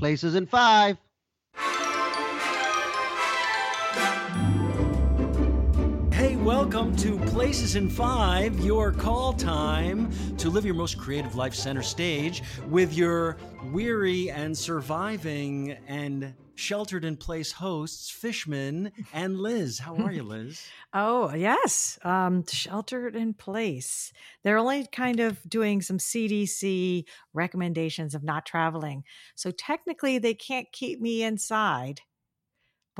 Places in five. Welcome to Places in Five, your call time to live your most creative life center stage with your weary and surviving and sheltered in place hosts, Fishman and Liz. How are you, Liz? oh, yes. Um, sheltered in place. They're only kind of doing some CDC recommendations of not traveling. So technically, they can't keep me inside.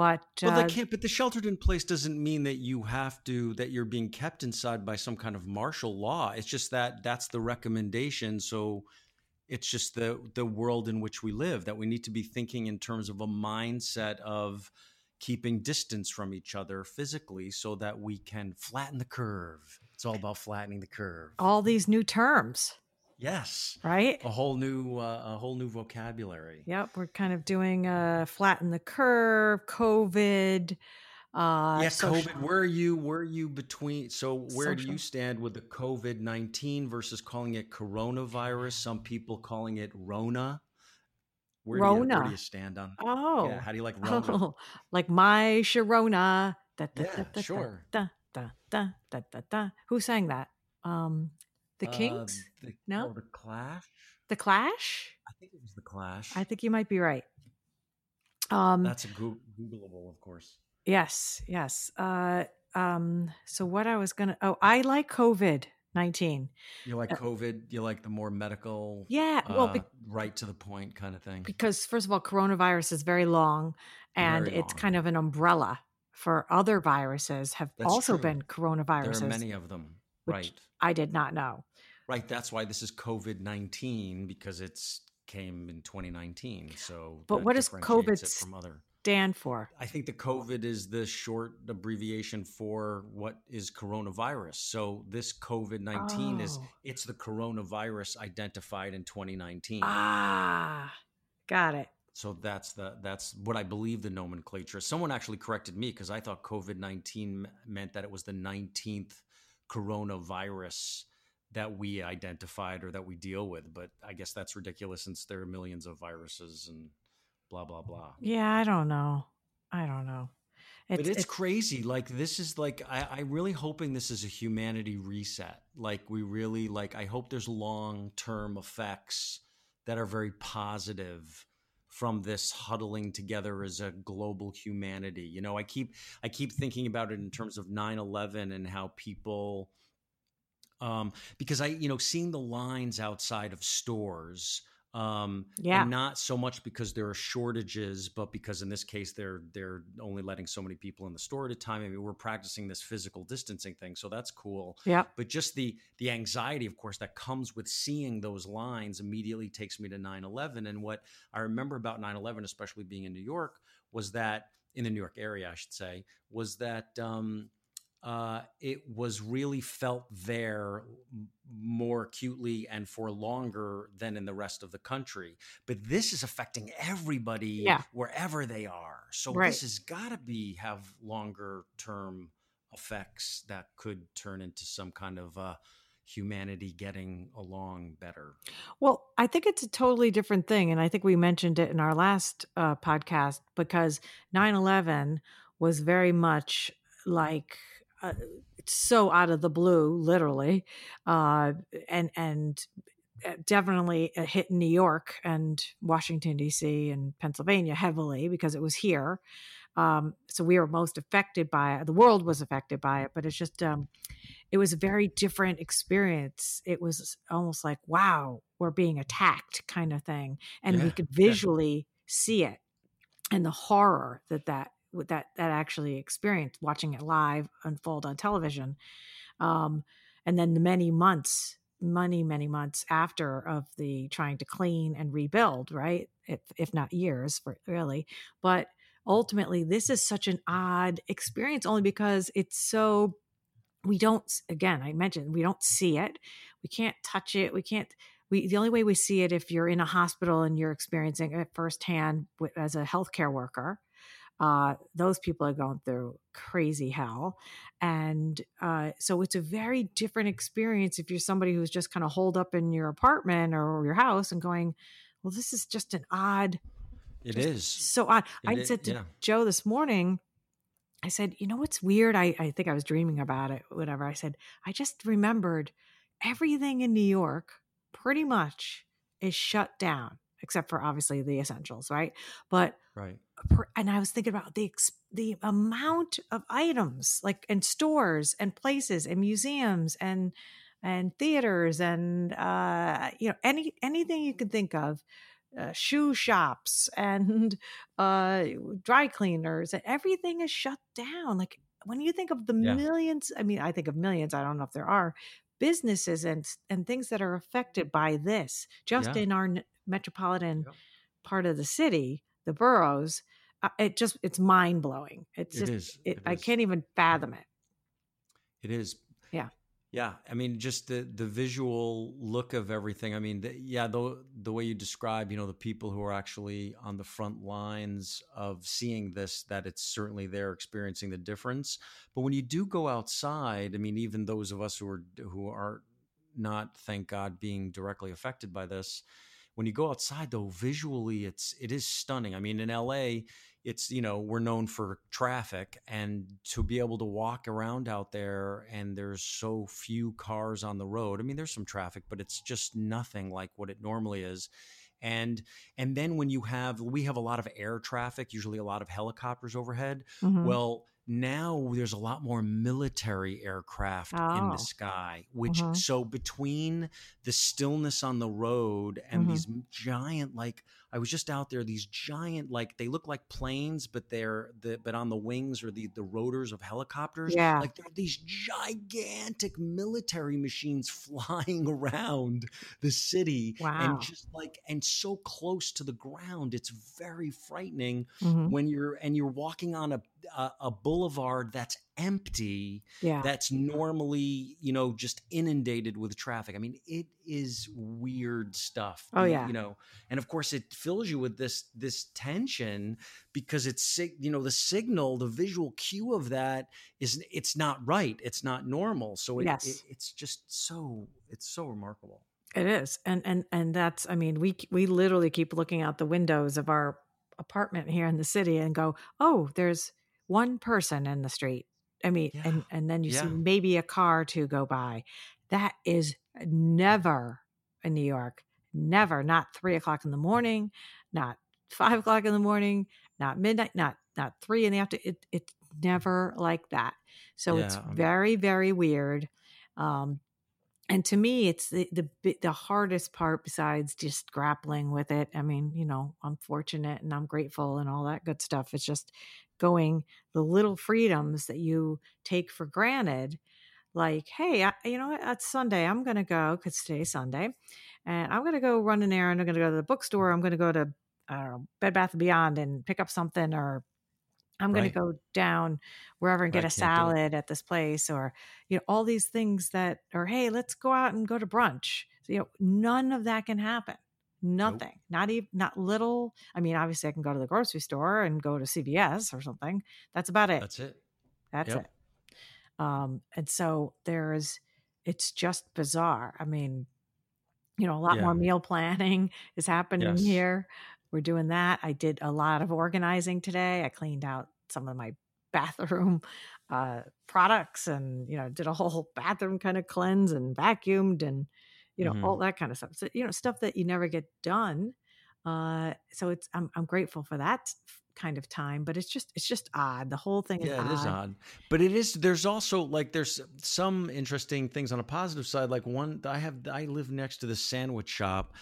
But well, they uh, can't. But the sheltered in place doesn't mean that you have to that you're being kept inside by some kind of martial law. It's just that that's the recommendation. So it's just the the world in which we live that we need to be thinking in terms of a mindset of keeping distance from each other physically so that we can flatten the curve. It's all about flattening the curve. All these new terms. Yes. Right? A whole new uh, a whole new vocabulary. Yep, we're kind of doing uh flatten the curve, COVID, uh yeah, social- COVID. Where are you where are you between so where social- do you stand with the COVID-19 versus calling it coronavirus, some people calling it Rona? Where Rona. Do you, where do you stand on? Oh. Yeah, how do you like Rona? Oh, like my Sharona. Da, da, yeah, da, sure. Da, da, da, da, da, da. Who sang that? Um the uh, Kings? Uh, the, no, oh, the Clash. The Clash. I think it was the Clash. I think you might be right. Um, That's a go- Googleable, of course. Yes, yes. Uh, um, so what I was gonna? Oh, I like COVID nineteen. You like uh, COVID? You like the more medical? Yeah. Well, be- uh, right to the point kind of thing. Because first of all, coronavirus is very long, and very it's kind of an umbrella for other viruses. Have That's also true. been coronaviruses. There are many of them. right. I did not know. Right. That's why this is COVID 19 because it's came in 2019. So, but what does COVID from other? stand for? I think the COVID is the short abbreviation for what is coronavirus. So this COVID 19 oh. is it's the coronavirus identified in 2019. Ah, got it. So that's the that's what I believe the nomenclature. Someone actually corrected me because I thought COVID 19 meant that it was the 19th coronavirus that we identified or that we deal with. But I guess that's ridiculous since there are millions of viruses and blah blah blah. Yeah, I don't know. I don't know. It's, but it's, it's, crazy. Like this is like I, I really hoping this is a humanity reset. Like we really like I hope there's long term effects that are very positive from this huddling together as a global humanity. You know, I keep I keep thinking about it in terms of 9/11 and how people um, because I, you know, seeing the lines outside of stores, um, yeah, not so much because there are shortages, but because in this case they're they're only letting so many people in the store at a time. I mean, we're practicing this physical distancing thing, so that's cool. Yeah, but just the the anxiety, of course, that comes with seeing those lines immediately takes me to 9/11. And what I remember about 9/11, especially being in New York, was that in the New York area, I should say, was that. Um, uh, it was really felt there more acutely and for longer than in the rest of the country. But this is affecting everybody yeah. wherever they are. So right. this has got to be have longer term effects that could turn into some kind of uh, humanity getting along better. Well, I think it's a totally different thing, and I think we mentioned it in our last uh, podcast because 9/11 was very much like uh, it's so out of the blue, literally, uh, and and uh, definitely a hit in New York and Washington D.C. and Pennsylvania heavily because it was here. Um, so we were most affected by it. The world was affected by it, but it's just um, it was a very different experience. It was almost like wow, we're being attacked, kind of thing, and yeah, we could visually yeah. see it and the horror that that that that actually experienced watching it live unfold on television um, and then the many months many many months after of the trying to clean and rebuild right? If, if not years for really. But ultimately this is such an odd experience only because it's so we don't again i mentioned we don't see it. We can't touch it. We can't we the only way we see it if you're in a hospital and you're experiencing it firsthand as a healthcare worker uh, those people are going through crazy hell. And uh, so it's a very different experience if you're somebody who's just kind of holed up in your apartment or your house and going, well, this is just an odd It is. So odd. It I i- said to yeah. Joe this morning, I said, you know what's weird? I, I think I was dreaming about it, whatever. I said, I just remembered everything in New York pretty much is shut down, except for obviously the essentials, right? But Right. per- and I was thinking about the ex- the amount of items like and stores and places and museums and and theaters and uh you know any anything you can think of uh, shoe shops and uh dry cleaners and everything is shut down like when you think of the Yeah. millions i mean i think of millions i don't know if there are businesses and and things that are affected by this just Yeah. in our n- metropolitan part of the city the boroughs uh, it just it's mind blowing it's It just is. it, It i can't even fathom it It is. Yeah. Yeah. I mean, just the the visual look of everything. I mean, the, yeah, the the way you describe, you know, the people who are actually on the front lines of seeing this, that it's certainly they're experiencing the difference. But when you do go outside, I mean, even those of us who are who are not, thank God, being directly affected by this, when you go outside though, visually, it's it is stunning. I mean, in LA, it's you know we're known for traffic and to be able to walk around out there and there's so few cars on the road i mean there's some traffic but it's just nothing like what it normally is and and then when you have we have a lot of air traffic usually a lot of helicopters overhead Mhm. well now there's a lot more military aircraft in Oh. the sky which Mhm. so between the stillness on the road and Mhm. these giant like I was just out there. These giant, like they look like planes, but they're the but on the wings or the the rotors of helicopters. Yeah. like there are these gigantic military machines flying around the city, Wow. and just like and so close to the ground. It's very frightening Mhm. when you're and you're walking on a a, a boulevard that's empty yeah that's normally you know just inundated with traffic i mean it is weird stuff Oh, you- yeah. you know and of course it fills you with this this tension because it's you know the signal the visual cue of that is it's not right it's not normal so it, Yes. it it's just so it's so remarkable It is, and and and that's. I mean, we we literally keep looking out the windows of our apartment here in the city and go, "Oh, there's one person in the street." I mean, Yeah. and and then you see maybe a car or two go by. That is never in New York. Never. Not three o'clock in the morning. Not five o'clock in the morning. Not midnight. Not not three in the afternoon. It it's never like that. So it's Yeah, um very very weird. Um, and to me it's the, the the hardest part besides just grappling with it. I mean you know i'm fortunate and i'm grateful and all that good stuff. It's just going the little freedoms that you take for granted like hey I, you know it's sunday. I'm gonna go because today's sunday and i'm gonna go run an errand i'm gonna go to the bookstore. I'm gonna go to I don't know, Bed Bath and Beyond and pick up something, or I'm going Right. to go down wherever and get Right, a can't do it. salad at this place, or you know, all these things that, or hey, let's go out and go to brunch. So, you know, none of that can happen. Nothing. Not even not little. I mean, obviously, I can go to the grocery store and go to CVS or something. That's about it. that's it That's Yep. it. Um, and so there's, it's just bizarre. I mean, you know, a lot Yeah. more meal planning is happening Yes. here. We're doing that. I did a lot of organizing today. I cleaned out some of my bathroom uh, products and, you know, did a whole bathroom kind of cleanse and vacuumed and, you know, Mhm. all that kind of stuff. So, you know, stuff that you never get done. Uh, so it's, I'm, I'm grateful for that kind of time, but it's just, it's just odd. The whole thing is yeah, it is odd. odd. But it is. There's also like there's some interesting things on a positive side. Like one, I have I live next to the sandwich shop,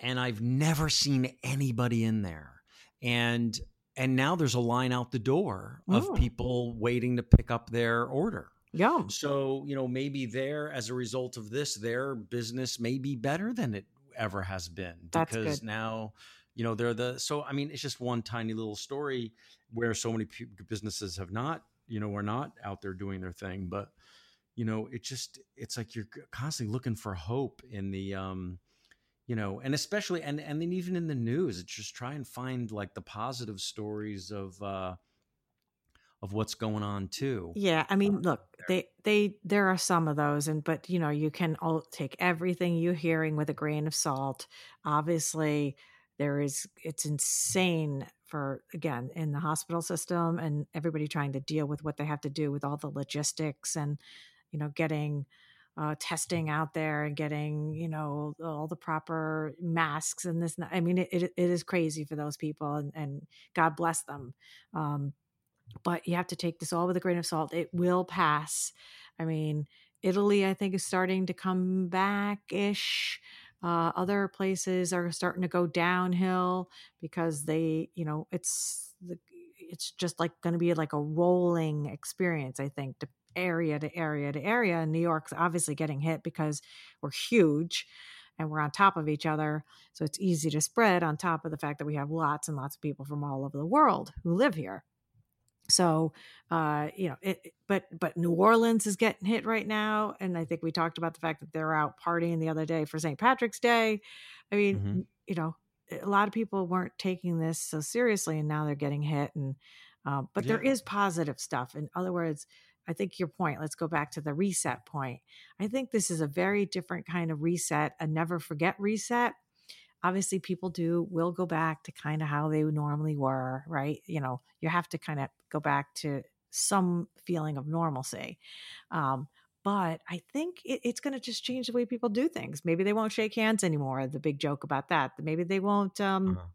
and I've never seen anybody in there. And and now there's a line out the door of Mm. people waiting to pick up their order. Yum. So you know maybe there, as a result of this, their business may be better than it ever has been That's because now you know they're the so i mean it's just one tiny little story where so many pe- businesses have not you know are not out there doing their thing but you know it just it's like you're constantly looking for hope in the um you know and especially and and then even in the news it's just try and find like the positive stories of uh of what's going on too Yeah, I mean, look, they they there are some of those, and but you know, you can all take everything you're hearing with a grain of salt. Obviously, there is it's insane for again in the hospital system and everybody trying to deal with what they have to do with all the logistics and you know getting uh, testing out there and getting you know all the proper masks and this i mean it, it, is crazy for those people and, and god bless them. Um, but you have to take this all with a grain of salt. It will pass. I mean italy i think is starting to come back ish uh, other places are starting to go downhill because they, you know, it's the, it's just like going to be like a rolling experience. I think to area to area to area. And New York's obviously getting hit because we're huge and we're on top of each other. So it's easy to spread on top of the fact that we have lots and lots of people from all over the world who live here. So, uh, you know, it, but but New Orleans is getting hit right now, and I think we talked about the fact that they're out partying the other day for St. Patrick's Day. I mean, mm-hmm. you know, a lot of people weren't taking this so seriously, and now they're getting hit. And uh, but yeah. there is positive stuff. In other words, I think your point. Let's go back to the reset point. I think this is a very different kind of reset, a never forget reset obviously people do will go back to kind of how they normally were right you know you have to kind of go back to some feeling of normalcy um, but i think it, it's going to just change the way people do things maybe they won't shake hands anymore the big joke about that maybe they won't um, uh-huh.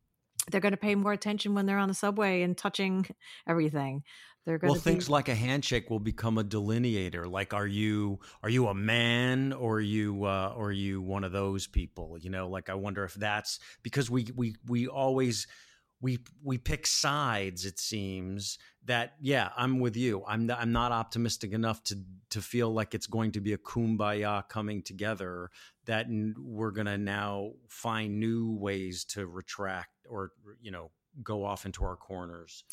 They're going to pay more attention when they're on the subway and touching everything they're going well, things like a handshake will become a delineator. Like, are you are you a man or are you uh, or are you one of those people? You know, like I wonder if that's because we we we always we we pick sides. It seems that yeah, I'm with you. I'm I'm not optimistic enough to to feel like it's going to be a kumbaya coming together. That we're going to now find new ways to retract or you know go off into our corners.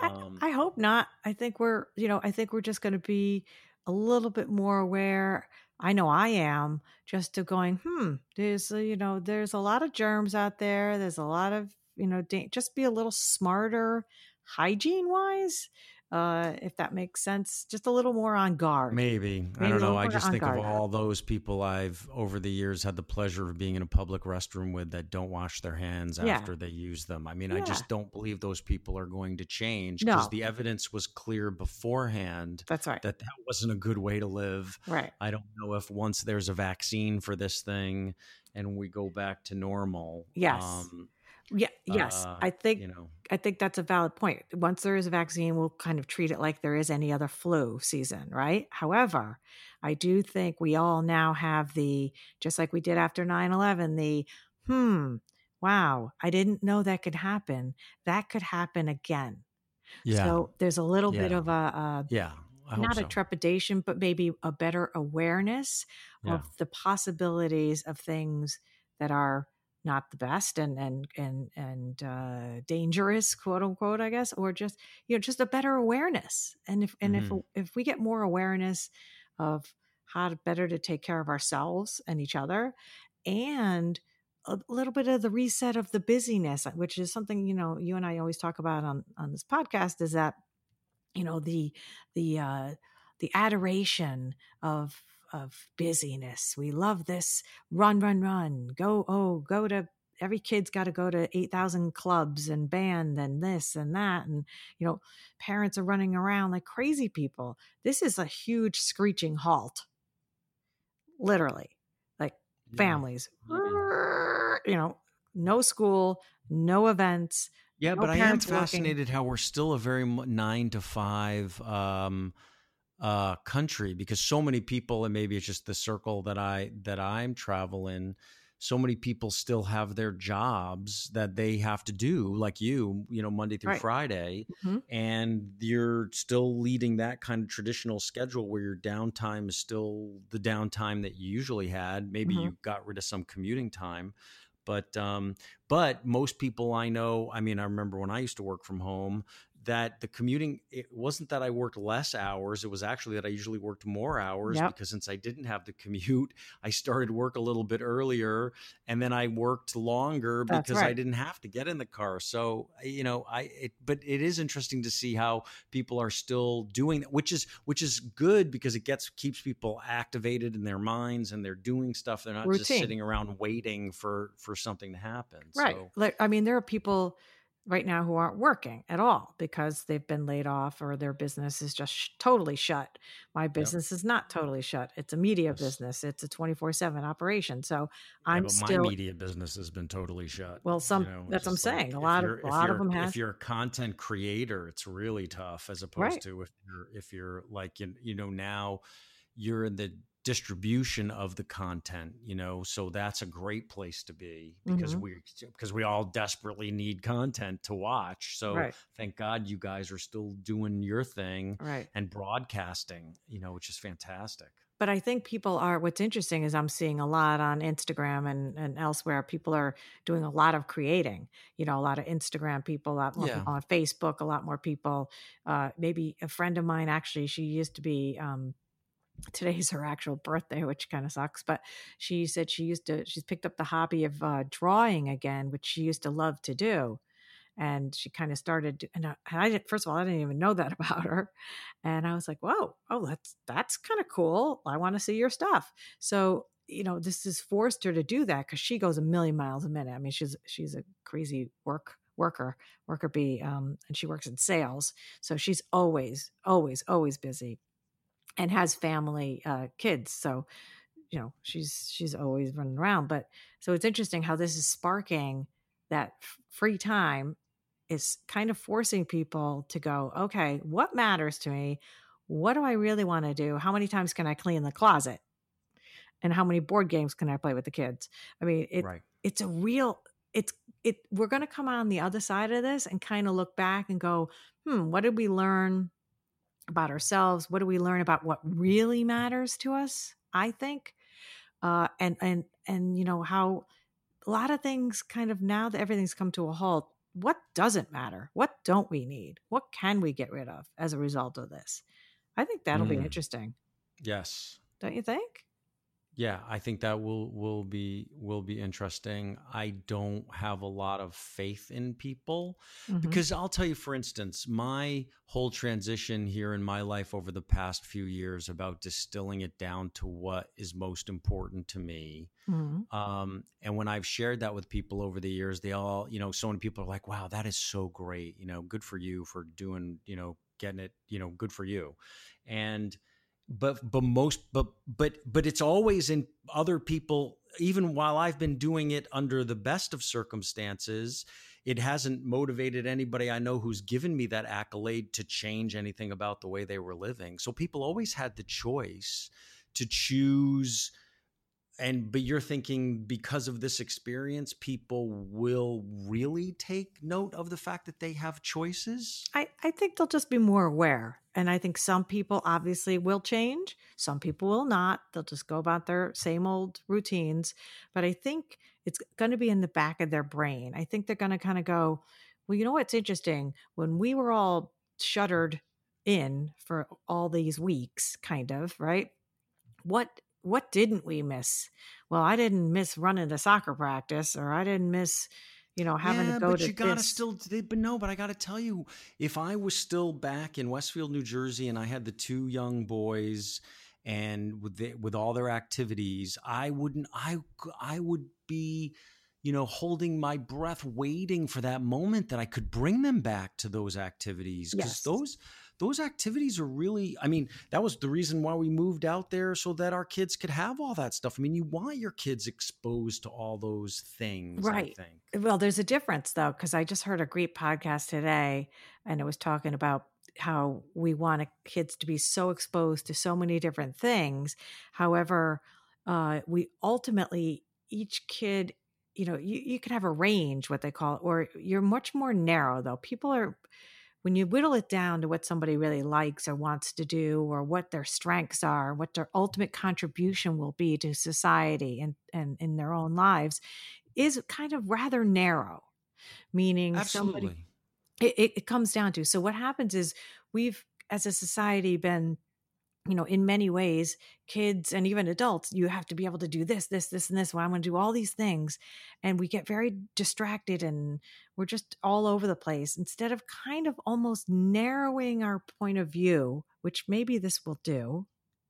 Um, I, I hope not. I think we're, you know, I think we're just going to be a little bit more aware. I know I am just to going, hmm, there's, a, you know, there's a lot of germs out there. There's a lot of, you know, da- just be a little smarter hygiene wise uh, if that makes sense. Just a little more on guard. Maybe. Maybe I don't know. I just think guard. of all those people I've over the years had the pleasure of being in a public restroom with that don't wash their hands yeah. after they use them. I mean, yeah. I just don't believe those people are going to change because no. the evidence was clear beforehand. That's right. That that wasn't a good way to live. Right. I don't know if once there's a vaccine for this thing and we go back to normal. Yes. Um, yeah, yes. Uh, I think you know. I think that's a valid point. Once there is a vaccine, we'll kind of treat it like there is any other flu season, right? However, I do think we all now have the just like we did after 9/11, the hmm, wow, I didn't know that could happen. That could happen again. Yeah. So there's a little yeah. bit of a, a yeah, not so. a trepidation, but maybe a better awareness yeah. of the possibilities of things that are not the best and and and and uh, dangerous, quote unquote, I guess, or just you know just a better awareness. And if and mm-hmm. if if we get more awareness of how to better to take care of ourselves and each other, and a little bit of the reset of the busyness, which is something you know you and I always talk about on on this podcast, is that you know the the uh, the adoration of of busyness. We love this run, run, run. Go, oh, go to every kid's got to go to 8,000 clubs and band and this and that. And, you know, parents are running around like crazy people. This is a huge screeching halt, literally, like yeah. families, yeah. you know, no school, no events. Yeah, no but I am fascinated working. how we're still a very nine to five, um, uh, country because so many people, and maybe it's just the circle that I that I'm traveling. So many people still have their jobs that they have to do, like you, you know, Monday through right. Friday, mm-hmm. and you're still leading that kind of traditional schedule where your downtime is still the downtime that you usually had. Maybe mm-hmm. you got rid of some commuting time, but um, but most people I know, I mean, I remember when I used to work from home, that the commuting it wasn't that I worked less hours. It was actually that I usually worked more hours Yep. because since I didn't have the commute, I started work a little bit earlier and then I worked longer That's because I didn't have to get in the car. So you know, I it, but it is interesting to see how people are still doing that, which is which is good because it gets keeps people activated in their minds and they're doing stuff. They're not just sitting around waiting for for something to happen. Right. So, Like, I mean, there are people right now who aren't working at all because they've been laid off or their business is just sh- totally shut. My business is not totally shut. It's a media Yes. business. It's a 24/7 operation. So I'm my still media business has been totally shut. well some you know, that's what I'm like, saying. A lot of a lot of them have If you're a content creator, it's really tough as opposed Right. to if you're if you're like you, you know now you're in the distribution of the content you know so that's a great place to be because Mhm. we because we all desperately need content to watch so Right. thank god you guys are still doing your thing right. and broadcasting you know which is fantastic but I think people are what's interesting is I'm seeing a lot on Instagram and, and elsewhere. People are doing a lot of creating, you know, a lot of Instagram people, a lot more Yeah. people on Facebook, a lot more people. Uh, maybe a friend of mine, actually, she used to be, um, today's her actual birthday, which kind of sucks, but she said she used to, she's picked up the hobby of uh, drawing again, which she used to love to do. And she kind of started, and I, and I did, first of all, I didn't even know that about her. And I was like, whoa, oh, that's, that's kind of cool. I want to see your stuff. So, you know, this has forced her to do that because she goes a million miles a minute. I mean, she's, she's a crazy work worker, worker bee, um, and she works in sales. So she's always, always, always busy and has family, uh, kids. So, you know, she's, she's always running around. But so it's interesting how this is sparking that f- free time is kind of forcing people to go, okay, what matters to me? What do I really want to do? How many times can I clean the closet? And how many board games can I play with the kids? I mean, it, right it's a real it's it we're going to come on the other side of this and kind of look back and go hmm what did we learn about ourselves what do we learn about what really matters to us i think uh and and and you know how a lot of things kind of now that everything's come to a halt what doesn't matter? What don't we need? What can we get rid of as a result of this? I think that'll be Mm. interesting. Yes. Don't you think Yeah, I think that will will be will be interesting. I don't have a lot of faith in people Mhm. because I'll tell you for instance, my whole transition here in my life over the past few years about distilling it down to what is most important to me. Mhm. Um, and when I've shared that with people over the years, they all, you know, so many people are like, "Wow, that is so great! You know, good for you for doing, you know, getting it, you know, good for you." And but but most but but but it's always in other people even while i've been doing it under the best of circumstances it hasn't motivated anybody i know who's given me that accolade to change anything about the way they were living. So people always had the choice to choose and but you're thinking because of this experience people will really take note of the fact that they have choices I, I think they'll just be more aware. And I think some people obviously will change, some people will not. They'll just go about their same old routines. But I think it's going to be in the back of their brain. I think they're going to kind of go, well, you know what's interesting? When we were all shuttered in for all these weeks, kind of, right? What what didn't we miss? Well, I didn't miss running to soccer practice, or I didn't miss, you know, having yeah, to go but to you gotta this. still but no but i gotta tell you if i was still back in westfield new jersey and i had the two young boys and with the, with all their activities i wouldn't i i would be you know holding my breath waiting for that moment that i could bring them back to those activities because Yes. those those activities are really i mean that was the reason why we moved out there so that our kids could have all that stuff i mean you want your kids exposed to all those things Right. i think Well, there's a difference though, because I just heard a great podcast today and it was talking about how we want kids to be so exposed to so many different things. However, uh, we ultimately, each kid, you know, you, you could have a range, what they call it, or you're much more narrow though. People are, when you whittle it down to what somebody really likes or wants to do or what their strengths are, what their ultimate contribution will be to society and, and in their own lives, is kind of rather narrow. Meaning somebody absolutely it, it, it comes down to so what happens is we've as a society been you know, in many ways, kids and even adults, you have to be able to do this, this, this, and this. Well, I'm going to do all these things. And we get very distracted and we're just all over the place instead of kind of almost narrowing our point of view, which maybe this will do,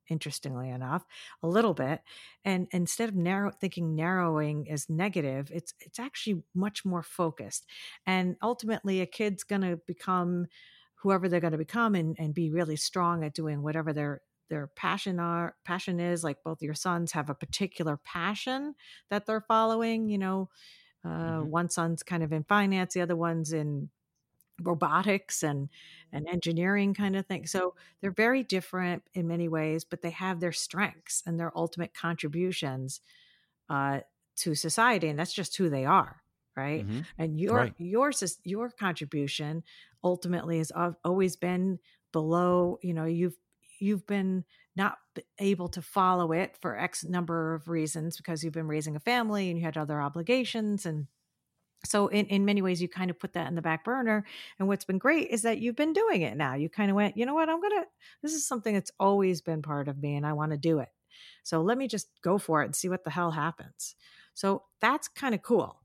interestingly enough, a little bit. And instead of narrow thinking narrowing is negative, it's it's actually much more focused. And ultimately a kid's gonna become whoever they're going to become and, and be really strong at doing whatever their their passion are passion is like both your sons have a particular passion that they're following you know uh, mm-hmm. one son's kind of in finance the other one's in robotics and and engineering kind of thing so they're very different in many ways but they have their strengths and their ultimate contributions uh, to society and that's just who they are right mm-hmm. and your right. your your contribution ultimately has always been below you know you've you've been not able to follow it for x number of reasons because you've been raising a family and you had other obligations and so in, in many ways you kind of put that in the back burner and what's been great is that you've been doing it now. You kind of went you know what? I'm gonna this is something that's always been part of me and i want to do it. So let me just go for it and see what the hell happens. So that's kind of cool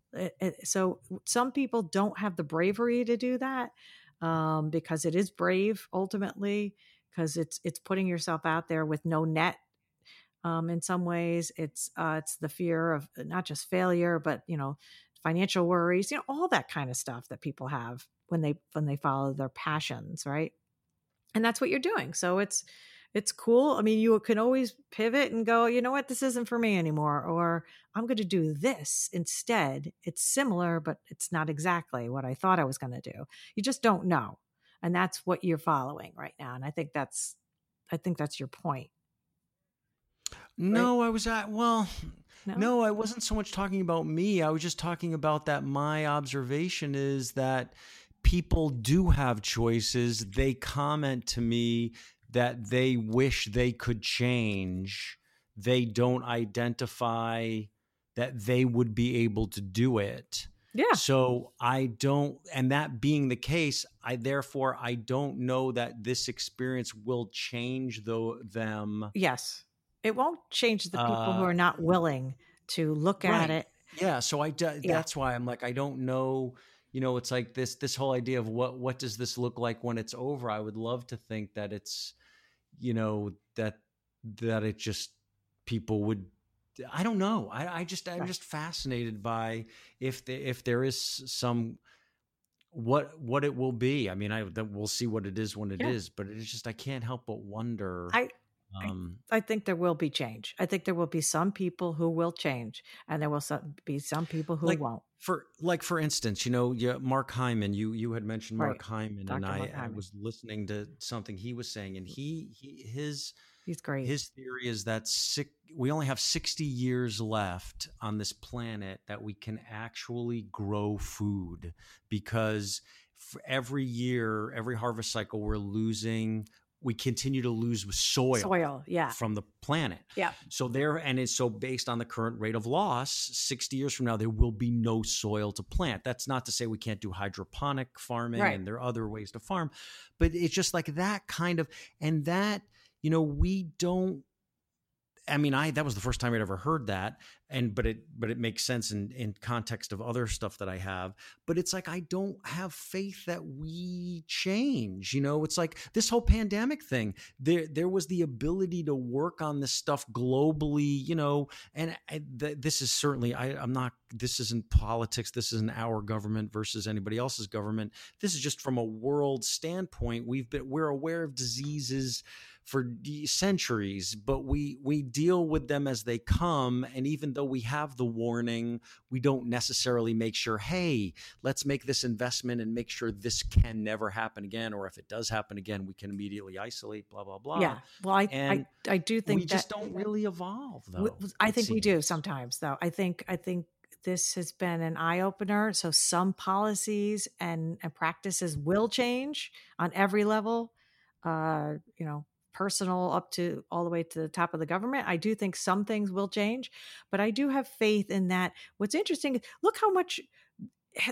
so some people don't have the bravery to do that um, because it is brave ultimately because it's it's putting yourself out there with no net um, in some ways. It's uh, it's the fear of uh, not just failure but you know financial worries you know all that kind of stuff that people have when they when they follow their passions right? And that's what you're doing. So it's it's cool. I mean, you can always pivot and go, you know what, this isn't for me anymore, or I'm going to do this instead. It's similar, but it's not exactly what I thought I was going to do. You just don't know. And that's what you're following right now. And I think that's, I think that's your point. No, right? I was at, well, no? no, I wasn't so much talking about me. I was just talking about that. My observation is that people do have choices. They comment to me that they wish they could change, they don't identify that they would be able to do it. Yeah. So I don't, and that being the case, I therefore I don't know that this experience will change though them. Yes, it won't change the people uh, who are not willing to look right. at it. Yeah. So I, yeah. that's why I'm like I don't know you know it's like this this whole idea of what what does this look like when it's over? I would love to think that it's you know that that it just people would i don't know. I, I just i'm just fascinated by if the, if there is some what what it will be. I mean i we'll see what it is when it yeah. is, but it's just i can't help but wonder i um, I, I, think there will be change. I think there will be some people who will change, and there will some, be some people who like, won't. For like, for instance, you know, yeah, Mark Hyman. You you had mentioned Mark right. Hyman, Dr. and I, I, was listening to something he was saying, and he, he his he's great. His theory is that sick, we only have sixty years left on this planet that we can actually grow food because for every year, every harvest cycle, we're losing we continue to lose soil, soil yeah. from the planet. Yeah. So there, and it's so based on the current rate of loss, 60 years from now, there will be no soil to plant. That's not to say we can't do hydroponic farming right. and there are other ways to farm, but it's just like that kind of, and that, you know, we don't I mean, I that was the first time I'd ever heard that, and but it but it makes sense in in context of other stuff that I have. But it's like I don't have faith that we change. You know, it's like this whole pandemic thing. There there was the ability to work on this stuff globally. You know, and I, th- this is certainly I, I'm not. This isn't politics. This isn't our government versus anybody else's government. This is just from a world standpoint. We've been we're aware of diseases for centuries, but we we deal with them as they come. And even though we have the warning, we don't necessarily make sure, hey, let's make this investment and make sure this can never happen again, or if it does happen again, we can immediately isolate. Blah blah blah. Yeah. Well, I I, I do think we just don't really evolve, though. I think seems. we do sometimes, though. I think I think this has been an eye opener. So some policies and, and practices will change on every level. Uh, you know, personal up to all the way to the top of the government. I do think some things will change, but I do have faith in that. What's interesting, look how much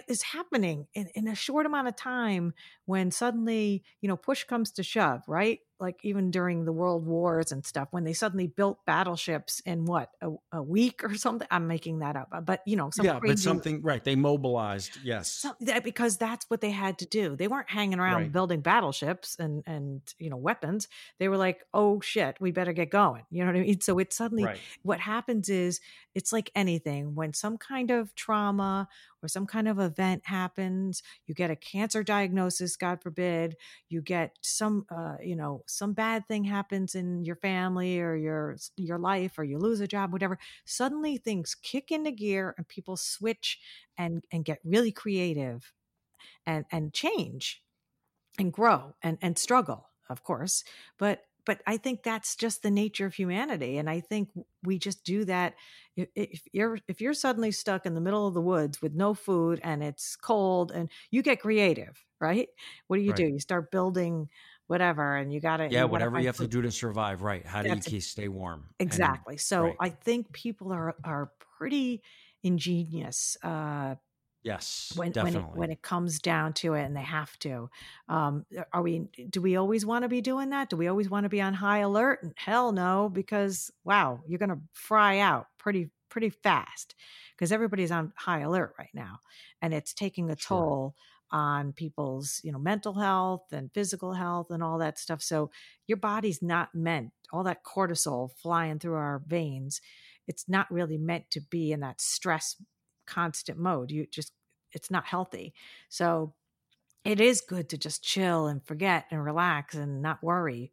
is happening in, in a short amount of time when suddenly you know push comes to shove right like even during the world wars and stuff when they suddenly built battleships in what a, a week or something i'm making that up but you know yeah but something right they mobilized yes so, that, because that's what they had to do they weren't hanging around right. building battleships and and you know weapons they were like oh shit we better get going you know what i mean so it suddenly right. what happens is it's like anything when some kind of trauma or some kind of event happens you get a cancer diagnosis god forbid you get some uh, you know some bad thing happens in your family or your your life or you lose a job whatever suddenly things kick into gear and people switch and and get really creative and and change and grow and and struggle of course but but I think that's just the nature of humanity. And I think we just do that. If you're if you're suddenly stuck in the middle of the woods with no food and it's cold and you get creative, right? What do you right. do? You start building whatever and you got to yeah whatever you have food. to do to survive right how do you stay warm exactly and, so right. i think people are are pretty ingenious uh Yes, when definitely. when it, when it comes down to it, and they have to. Um, are we? Do we always want to be doing that? Do we always want to be on high alert? Hell no, because wow, you're going to fry out pretty pretty fast because everybody's on high alert right now, and it's taking a sure. toll on people's you know mental health and physical health and all that stuff. So your body's not meant all that cortisol flying through our veins. It's not really meant to be in that stress constant mode. You just, it's not healthy. So it is good to just chill and forget and relax and not worry.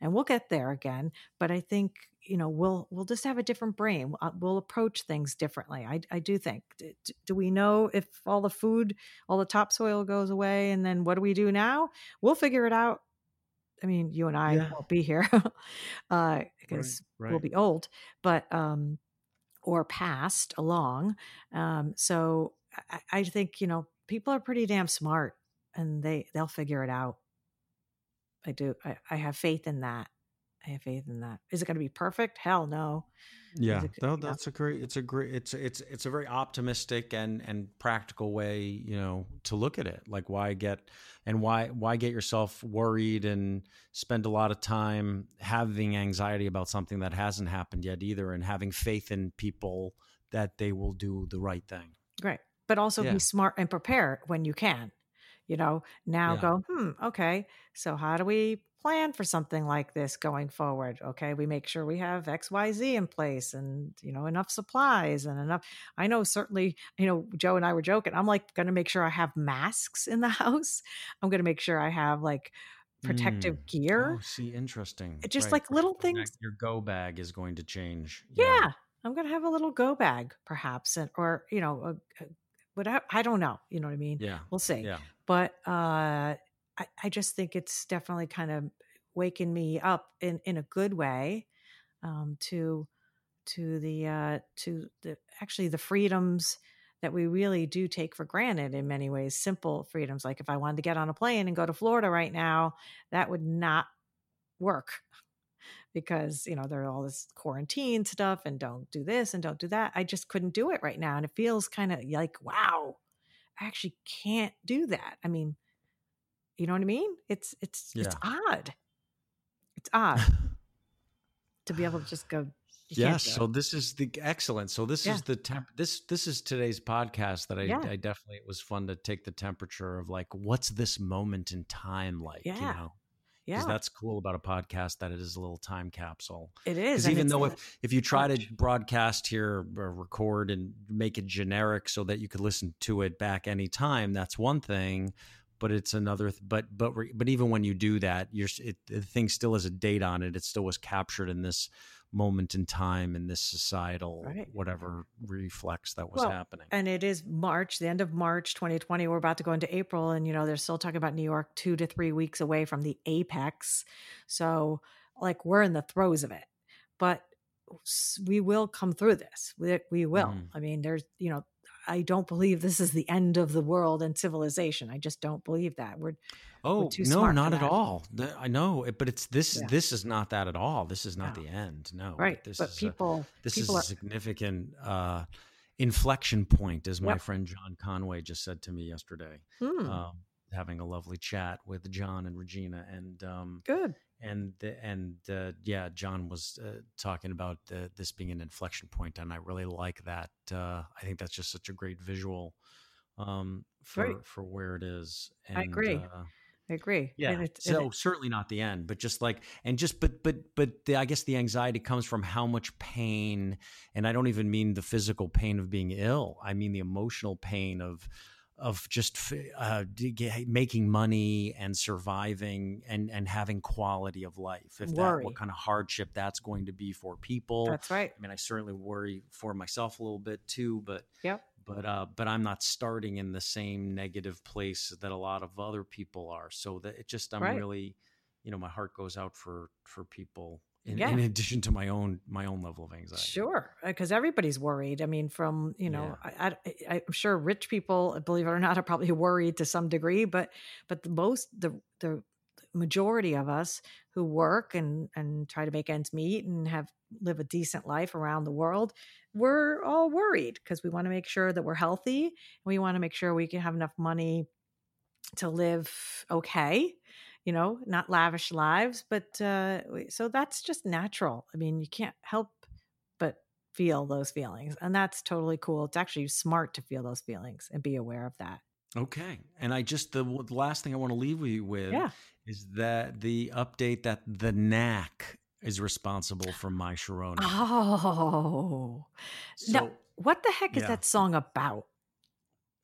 And we'll get there again. But I think, you know, we'll, we'll just have a different brain. We'll approach things differently. I, I do think. Do we know if all the food, all the topsoil goes away and then what do we do now? We'll figure it out I mean, you and I yeah. won't be here because uh, right, right. we'll be old, but um, or passed along. Um, so I, I think you know people are pretty damn smart, and they they'll figure it out. I do. I, I have faith in that. I have faith in that. Is it going to be perfect? Hell no. Yeah, it, no, that's a great. It's a great. It's it's it's a very optimistic and and practical way, you know, to look at it. Like why get and why why get yourself worried and spend a lot of time having anxiety about something that hasn't happened yet either, and having faith in people that they will do the right thing. Right, but also yeah. be smart and prepare when you can. You know, now yeah. go. Hmm. Okay. So how do we plan for something like this going forward okay? We make sure we have xyz in place and you know enough supplies and enough i know certainly you know joe and i were joking i'm like going to make sure i have masks in the house. I'm going to make sure i have like protective mm. gear. Oh, see interesting. Just right. like little things your go bag is going to change. Yeah, yeah i'm going to have a little go bag perhaps and, or you know a, a, but I, I don't know you know what i mean? Yeah. We'll see yeah. but uh I, I just think it's definitely kind of waken me up in, in a good way um, to to the uh, to the actually the freedoms that we really do take for granted in many ways simple freedoms like if i wanted to get on a plane and go to florida right now that would not work because you know there's all this quarantine stuff and don't do this and don't do that. I just couldn't do it right now and it feels kind of like wow i actually can't do that. I mean you know what I mean? It's it's yeah. it's odd. It's odd to be able to just go. Yes. So this is the excellent. So this yeah. is the temp. This this is today's podcast that I, yeah. I definitely it was fun to take the temperature of like what's this moment in time like. Yeah. You know. Yeah, that's cool about a podcast that it is a little time capsule. It is, even though if if you try to broadcast here or record and make it generic so that you could listen to it back anytime, that's one thing but it's another but but but even when you do that you're it, the thing still has a date on it. It still was captured in this moment in time in this societal right. whatever reflex that was well, happening. and it is march the end of march 2020 we're about to go into april and you know they're still talking about new york two to three weeks away from the apex. So like we're in the throes of it but we will come through this. We, we will. Mm. i mean there's you know I don't believe this is the end of the world and civilization. I just don't believe that. We're oh we're no, not at all. I know, but it's this. Yeah. This is not that at all. This is not no. the end. No, right. This but is people. A, this people is a significant. Uh, inflection point, as my Yep. friend John Conway just said to me yesterday. Hmm. Um, having a lovely chat with John and Regina, and um, Good. And the, and uh, yeah, John was uh, talking about the, this being an inflection point, and I really like that. Uh, I think that's just such a great visual um, for Right. for where it is. And, I agree. Uh, I agree. yeah. And it's- and so it- certainly not the end, but just like and just but but but the, I guess the anxiety comes from how much pain, and I don't even mean the physical pain of being ill. I mean the emotional pain of of just uh, making money and surviving and and having quality of life. If that Worry. what kind of hardship that's going to be for people. that's right. I mean, I certainly worry for myself a little bit too, but Yep. but uh, but I'm not starting in the same negative place that a lot of other people are. So that it just I'm Right. really, you know, my heart goes out for for people in, Yeah. in addition to my own my own level of anxiety. Sure, uh, because everybody's worried. I mean, from you know, I, I, I'm sure rich people, uh, believe it or not, are probably worried to some degree. But but the most the the majority of us who work and and try to make ends meet and have live a decent life around the world, we're all worried because we want to make sure that we're healthy. We want to make sure we can have enough money to live okay you know, not lavish lives, but uh, so that's just natural. I mean, you can't help but feel those feelings, and that's totally cool. It's actually smart to feel those feelings and be aware of that. Okay, and I just the, the last thing I want to leave you with Yeah. is that the update that the knack is responsible for my Sharona. Oh, so now, what the heck is yeah. that song about?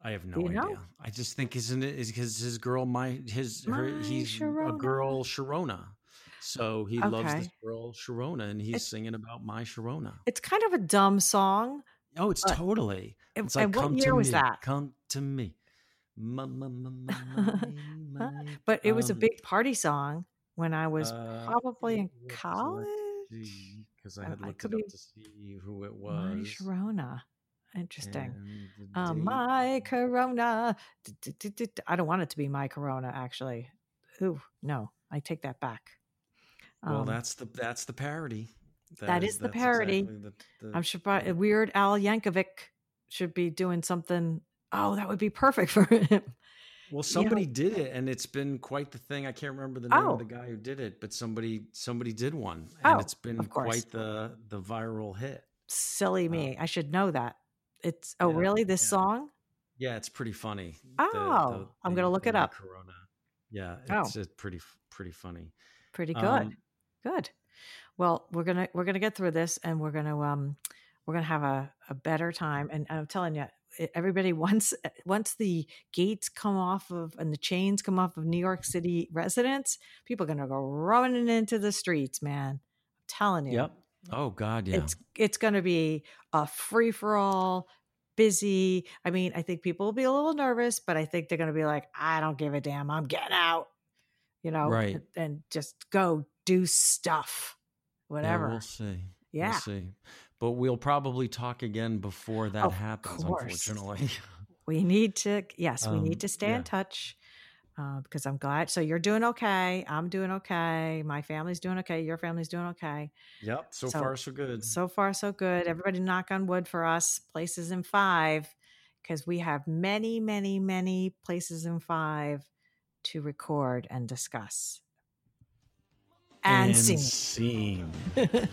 I have no idea. know? I just think isn't it is because his girl my his her My he's a girl Sharona. So he loves this girl Sharona and he's It's- singing about my Sharona. It's kind of a dumb song. Oh, it's totally. And, It's like and what come year to was me. that? Come to me. But it was a big party song when I was uh, probably in college. Because I had I looked it up to see who it My was. Sharona. Interesting. Uh, my corona. I don't want it to be my corona, actually. Ooh, no, I take that back. Well, Um, that's the that's the parody. that is the parody. exactly the- the- I'm sure Weird Al Yankovic should be doing something. Oh, that would be perfect for him. Well, somebody did it, and it's been quite the thing. I can't remember the name Oh. of the guy who did it, but somebody somebody did one, and Oh, it's been quite the the viral hit. Silly Oh. me. I should know that. It's, oh, Yeah, really? This yeah. song? Yeah, it's pretty funny. Oh, I'm gonna look it up. Corona. Yeah, Oh. it's uh, pretty pretty funny. Pretty good. Um, Good. Well, we're gonna we're gonna get through this, and we're gonna um we're gonna have a, a better time. And I'm telling you, everybody once once the gates come off of and the chains come off of New York City residents, people are gonna go running into the streets, man. I'm telling you. Yep. Oh God, yeah. It's it's gonna be a free for all. Busy. I mean, I think people will be a little nervous, but I think they're going to be like, I don't give a damn. I'm getting out, you know, Right. and, and just go do stuff, whatever. Yeah, we'll see. Yeah. We'll see. But we'll probably talk again before that Of happens. course. Unfortunately. We need to, yes, we Um, need to stay yeah. in touch uh, because I'm glad. So you're doing okay. I'm doing okay. My family's doing okay. Your family's doing okay. yep. So, So- far, so good. So far, so good. Everybody knock on wood for us. Places in five because we have many, many, many places in five to record and discuss. And, and sing. right.